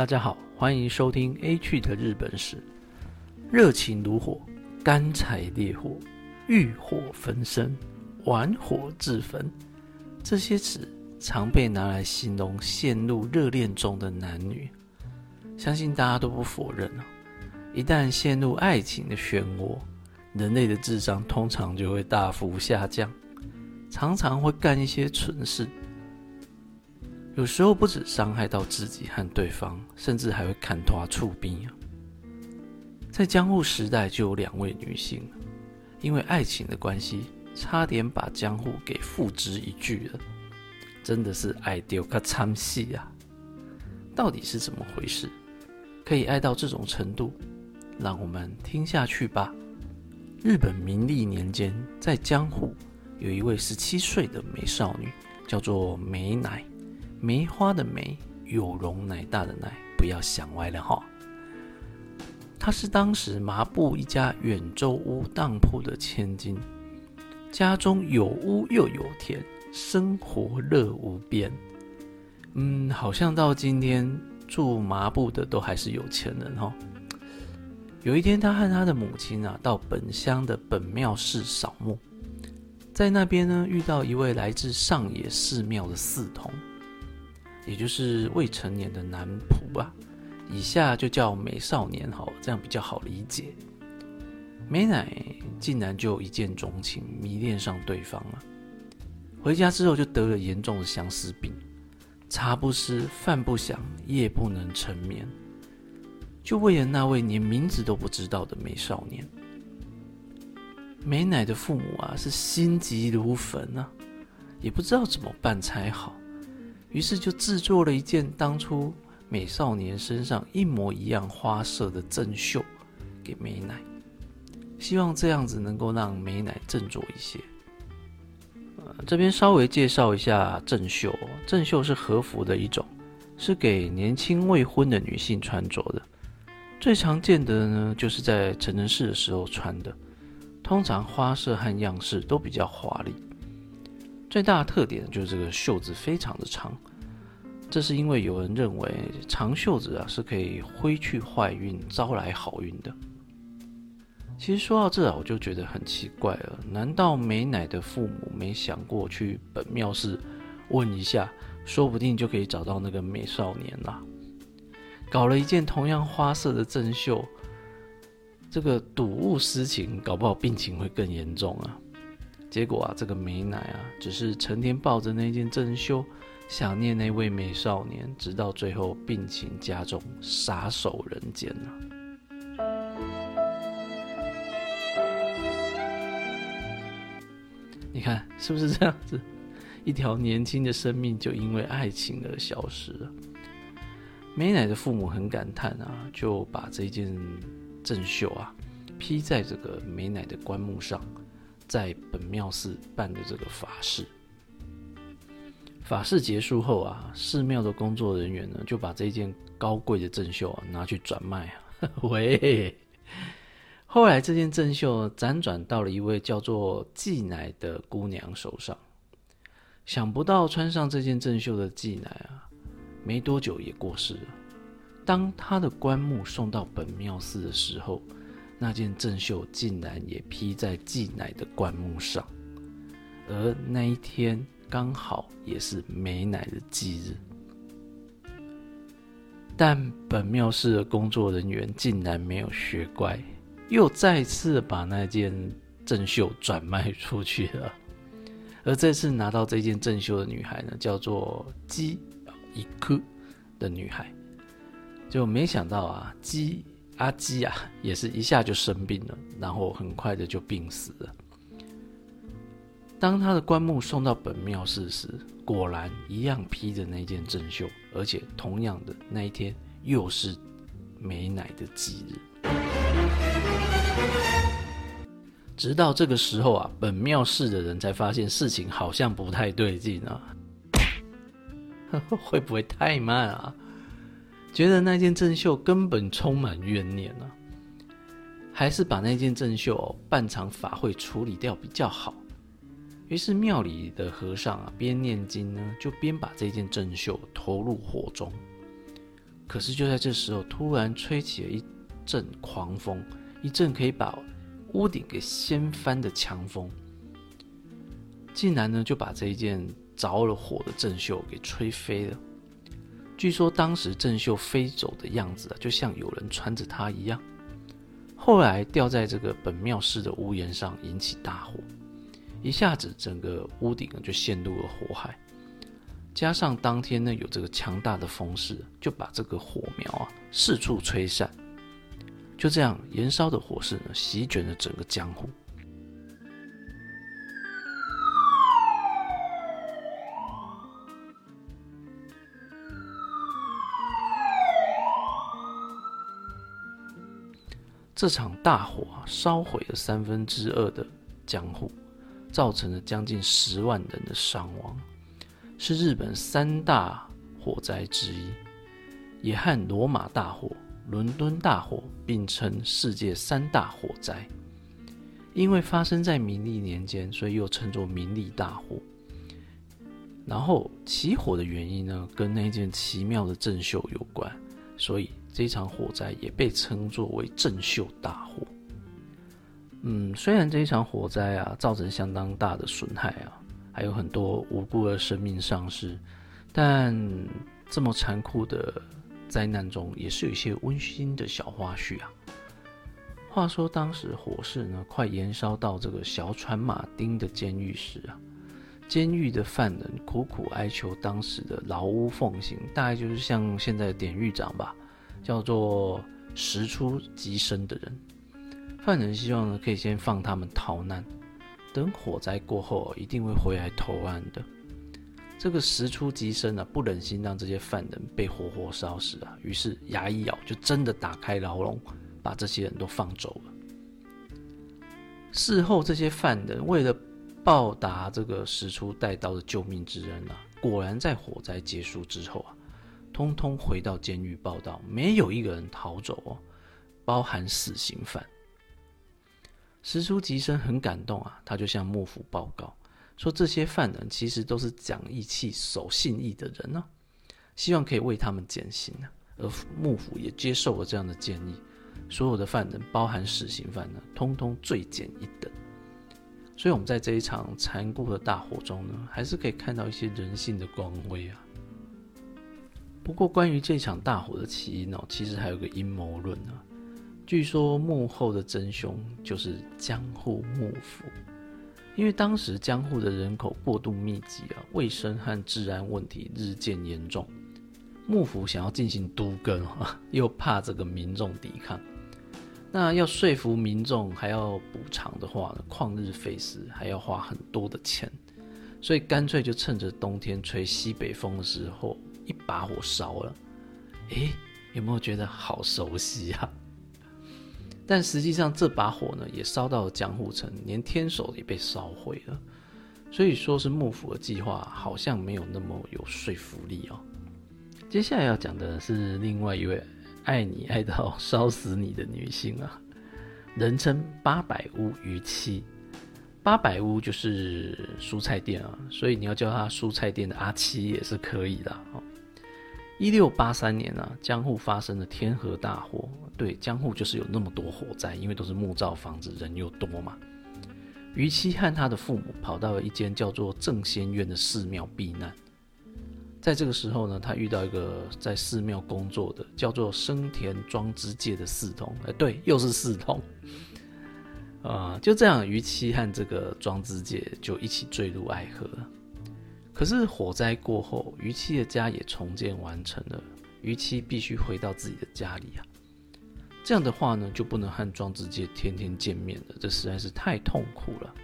大家好，欢迎收听 A 趣的日本史。热情如火，干柴烈火，欲火焚身，玩火自焚，这些词常被拿来形容陷入热恋中的男女。相信大家都不否认啊，一旦陷入爱情的漩涡，人类的智商通常就会大幅下降，常常会干一些蠢事。有时候不止伤害到自己和对方，甚至还会砍头触兵啊！在江户时代就有两位女性，因为爱情的关系，差点把江户给付之一炬了，真的是爱丢个惨戏啊！到底是怎么回事？可以爱到这种程度？让我们听下去吧。日本明历年间，在江户有一位十七岁的美少女，叫做美乃。梅花的梅，有容乃大的乃，不要想歪了哈。她是当时麻布一家远州屋当铺的千金，家中有屋又有田，生活乐无边。嗯，好像到今天住麻布的都还是有钱人哈。有一天，他和他的母亲啊，到本乡的本庙寺扫墓，在那边呢，遇到一位来自上野寺庙的寺童。也就是未成年的男仆吧，以下就叫美少年好，这样比较好理解。美乃竟然就一见钟情，迷恋上对方了。回家之后就得了严重的相思病，茶不思，饭不想，夜不能成眠，就为了那位连名字都不知道的美少年。美乃的父母啊，是心急如焚啊，也不知道怎么办才好。于是就制作了一件当初美少年身上一模一样花色的正袖给美乃，希望这样子能够让美乃振作一些。呃，这边稍微介绍一下正袖，正袖是和服的一种，是给年轻未婚的女性穿着的。最常见的呢，就是在成人式的时候穿的，通常花色和样式都比较华丽。最大的特点就是这个袖子非常的长，这是因为有人认为长袖子啊是可以挥去坏运、招来好运的。其实说到这啊，我就觉得很奇怪了，难道美乃的父母没想过去本庙寺问一下，说不定就可以找到那个美少年啦？搞了一件同样花色的正袖，这个睹物思情，搞不好病情会更严重啊！结果啊，这个美乃啊，只是成天抱着那件正袖，想念那位美少年，直到最后病情加重，撒手人间了。你看是不是这样子？一条年轻的生命就因为爱情而消失了。美乃的父母很感叹啊，就把这件正袖啊披在这个美乃的棺木上。在本庙寺办的这个法事，法事结束后啊，寺庙的工作人员呢就把这件高贵的正袖啊拿去转卖啊。喂，后来这件正袖辗转到了一位叫做纪乃的姑娘手上，想不到穿上这件正袖的纪乃啊，没多久也过世了。当他的棺木送到本庙寺的时候。那件正袖竟然也披在纪乃的棺木上，而那一天刚好也是美乃的忌日。但本庙寺的工作人员竟然没有学乖，又再次把那件正袖转卖出去了。而这次拿到这件正袖的女孩呢，叫做姬一颗的女孩，就没想到啊，姬。阿基啊，也是一下就生病了，然后很快的就病死了。当他的棺木送到本庙寺时，果然一样披着那件正袖，而且同样的那一天又是美乃的忌日。直到这个时候啊，本庙寺的人才发现事情好像不太对劲啊，会不会太慢啊？觉得那件正袖根本充满怨念啊，还是把那件正袖办场法会处理掉比较好。于是庙里的和尚啊，边念经呢，就边把这件正袖投入火中。可是就在这时候，突然吹起了一阵狂风，一阵可以把屋顶给掀翻的强风，竟然呢就把这一件着了火的正秀给吹飞了。据说当时郑秀飞走的样子啊，就像有人穿着它一样。后来掉在这个本庙寺的屋檐上，引起大火，一下子整个屋顶就陷入了火海。加上当天呢有这个强大的风势，就把这个火苗啊四处吹散，就这样燃烧的火势呢席卷了整个江湖。这场大火烧毁了三分之二的江户，造成了将近十万人的伤亡。是日本三大火灾之一，也和罗马大火、伦敦大火并称世界三大火灾。因为发生在明历年间，所以又称作明历大火。然后起火的原因呢，跟那件奇妙的镇秀有关，所以这场火灾也被称作为镇秀大火。嗯，虽然这一场火灾啊，造成相当大的损害啊。还有很多无辜的生命丧失，但这么残酷的灾难中，也是有一些温馨的小花絮啊。话说当时火势呢，快燃烧到这个小船马丁的监狱时啊，监狱的犯人苦苦哀求当时的牢屋奉行，大概就是像现在的典狱长吧，叫做时出即生的人。犯人希望呢，可以先放他们逃难。等火灾过后，一定会回来投案的。这个时出即生啊，不忍心让这些犯人被活活烧死啊，于是牙一咬，就真的打开牢笼，把这些人都放走了。事后，这些犯人为了报答这个时出带刀的救命之恩啊，果然在火灾结束之后啊，通通回到监狱报道，没有一个人逃走哦，包含死刑犯。石出吉生很感动啊，他就向幕府报告说，这些犯人其实都是讲义气、守信义的人呢，希望可以为他们减刑啊。而幕府也接受了这样的建议，所有的犯人，包含死刑犯呢，通通罪减一等。所以，我们在这一场残酷的大火中呢，还是可以看到一些人性的光辉啊。不过，关于这场大火的起因哦，其实还有个阴谋论呢。据说幕后的真凶就是江户幕府，因为当时江户的人口过度密集啊，卫生和治安问题日渐严重，幕府想要进行都更啊，又怕这个民众抵抗，那要说服民众还要补偿的话呢，旷日费时，还要花很多的钱，所以干脆就趁着冬天吹西北风的时候，把火烧了。诶，有没有觉得好熟悉啊？但实际上，这把火呢，也烧到了江户城，连天守也被烧毁了。所以说是幕府的计划，好像没有那么有说服力哦。接下来要讲的是另外一位爱你爱到 烧死你的女性啊，人称八百屋于妻。八百屋就是蔬菜店啊，所以你要叫他蔬菜店的阿七也是可以的哦。一六八三年啊，江户发生了天河大火。对，江户就是有那么多火灾，因为都是木造房子，人又多嘛。于七和他的父母跑到了一间叫做正仙院的寺庙避难。在这个时候呢，他遇到一个在寺庙工作的叫做生田庄之介的寺童。哎，对，又是寺童。啊，就这样，于七和这个庄之介就一起坠入爱河了。可是火灾过后，于七的家也重建完成了。于七必须回到自己的家里啊，这样的话呢，就不能和庄之介天天见面了，这实在是太痛苦了。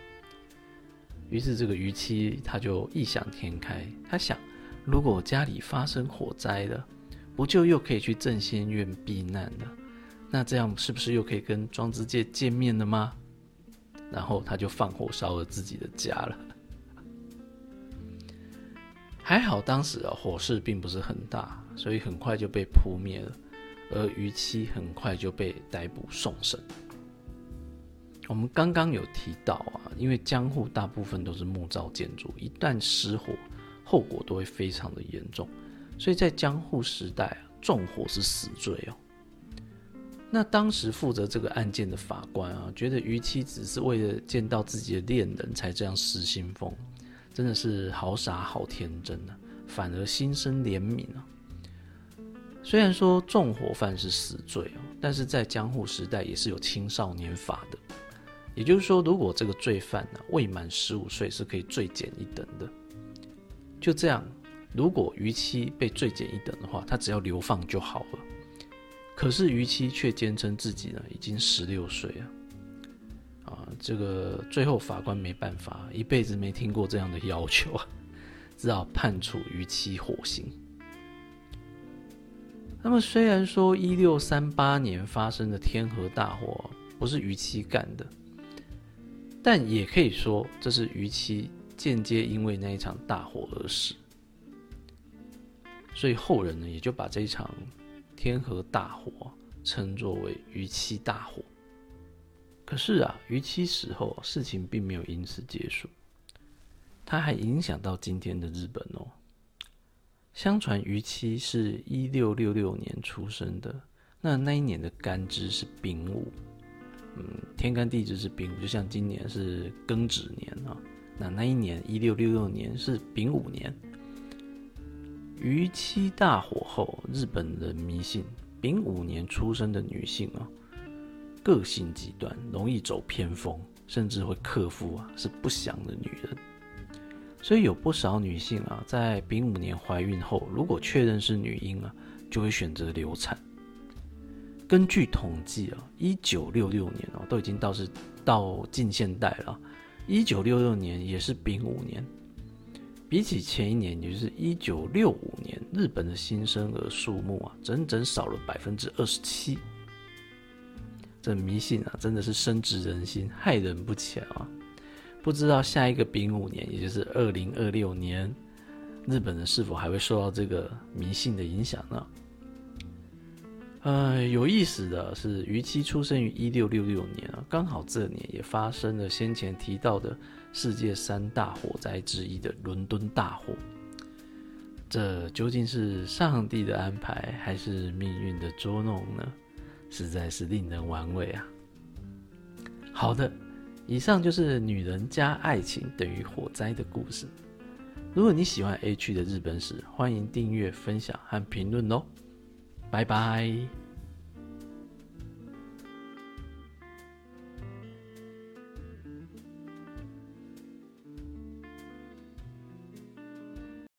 于是这个于七他就异想天开，他想，如果家里发生火灾了，不就又可以去正仙院避难了？那这样是不是又可以跟庄之介见面了吗？然后他就放火烧了自己的家了。还好当时啊火势并不是很大，所以很快就被扑灭了，而余妻很快就被逮捕送审。我们刚刚有提到啊，因为江户大部分都是木造建筑，一旦失火，后果都会非常的严重，所以在江户时代啊，纵火是死罪哦。那当时负责这个案件的法官啊，觉得于妻只是为了见到自己的恋人才这样失心疯，真的是好傻好天真啊，反而心生怜悯啊。虽然说纵火犯是死罪哦，但是在江户时代也是有青少年法的，也就是说，如果这个罪犯呢未满十五岁，是可以罪减一等的。就这样，如果逾期被罪减一等的话，他只要流放就好了。可是逾期却坚称自己呢已经十六岁啊，啊，这个最后法官没办法，一辈子没听过这样的要求啊，只好判处逾期火刑。那么虽然说一六三八年发生的天河大火不是逾期干的，但也可以说这是逾期间接因为那一场大火而死。所以后人呢也就把这一场天河大火称作为逾期大火。可是啊，于期死后事情并没有因此结束，它还影响到今天的日本哦。相传于七是一六六六年出生的，那那一年的干支是丙午，嗯，天干地支是丙午，就像今年是庚子年啊，那那一年一六六六年是丙午年。于七大火后，日本人迷信丙午年出生的女性啊，个性极端，容易走偏锋，甚至会克夫啊，是不祥的女人。所以有不少女性啊，在丙午年怀孕后，如果确认是女婴啊，就会选择流产。根据统计啊，一九六六年哦，都已经到是到近现代了。一九六六年也是丙午年，比起前一年，也就是一九六五年，日本的新生儿数目啊，整整少了百分之二十七。这迷信啊，真的是深植人心，害人不浅啊。不知道下一个丙午年，也就是二零二六年，日本人是否还会受到这个迷信的影响呢？呃，有意思的是，于七出生于一六六六年啊，刚好这年也发生了先前提到的世界三大火灾之一的伦敦大火。这究竟是上帝的安排，还是命运的捉弄呢？实在是令人玩味啊！好的。以上就是女人加爱情等于火灾的故事。如果你喜欢 A 区的日本史，欢迎订阅、分享和评论哦。拜拜。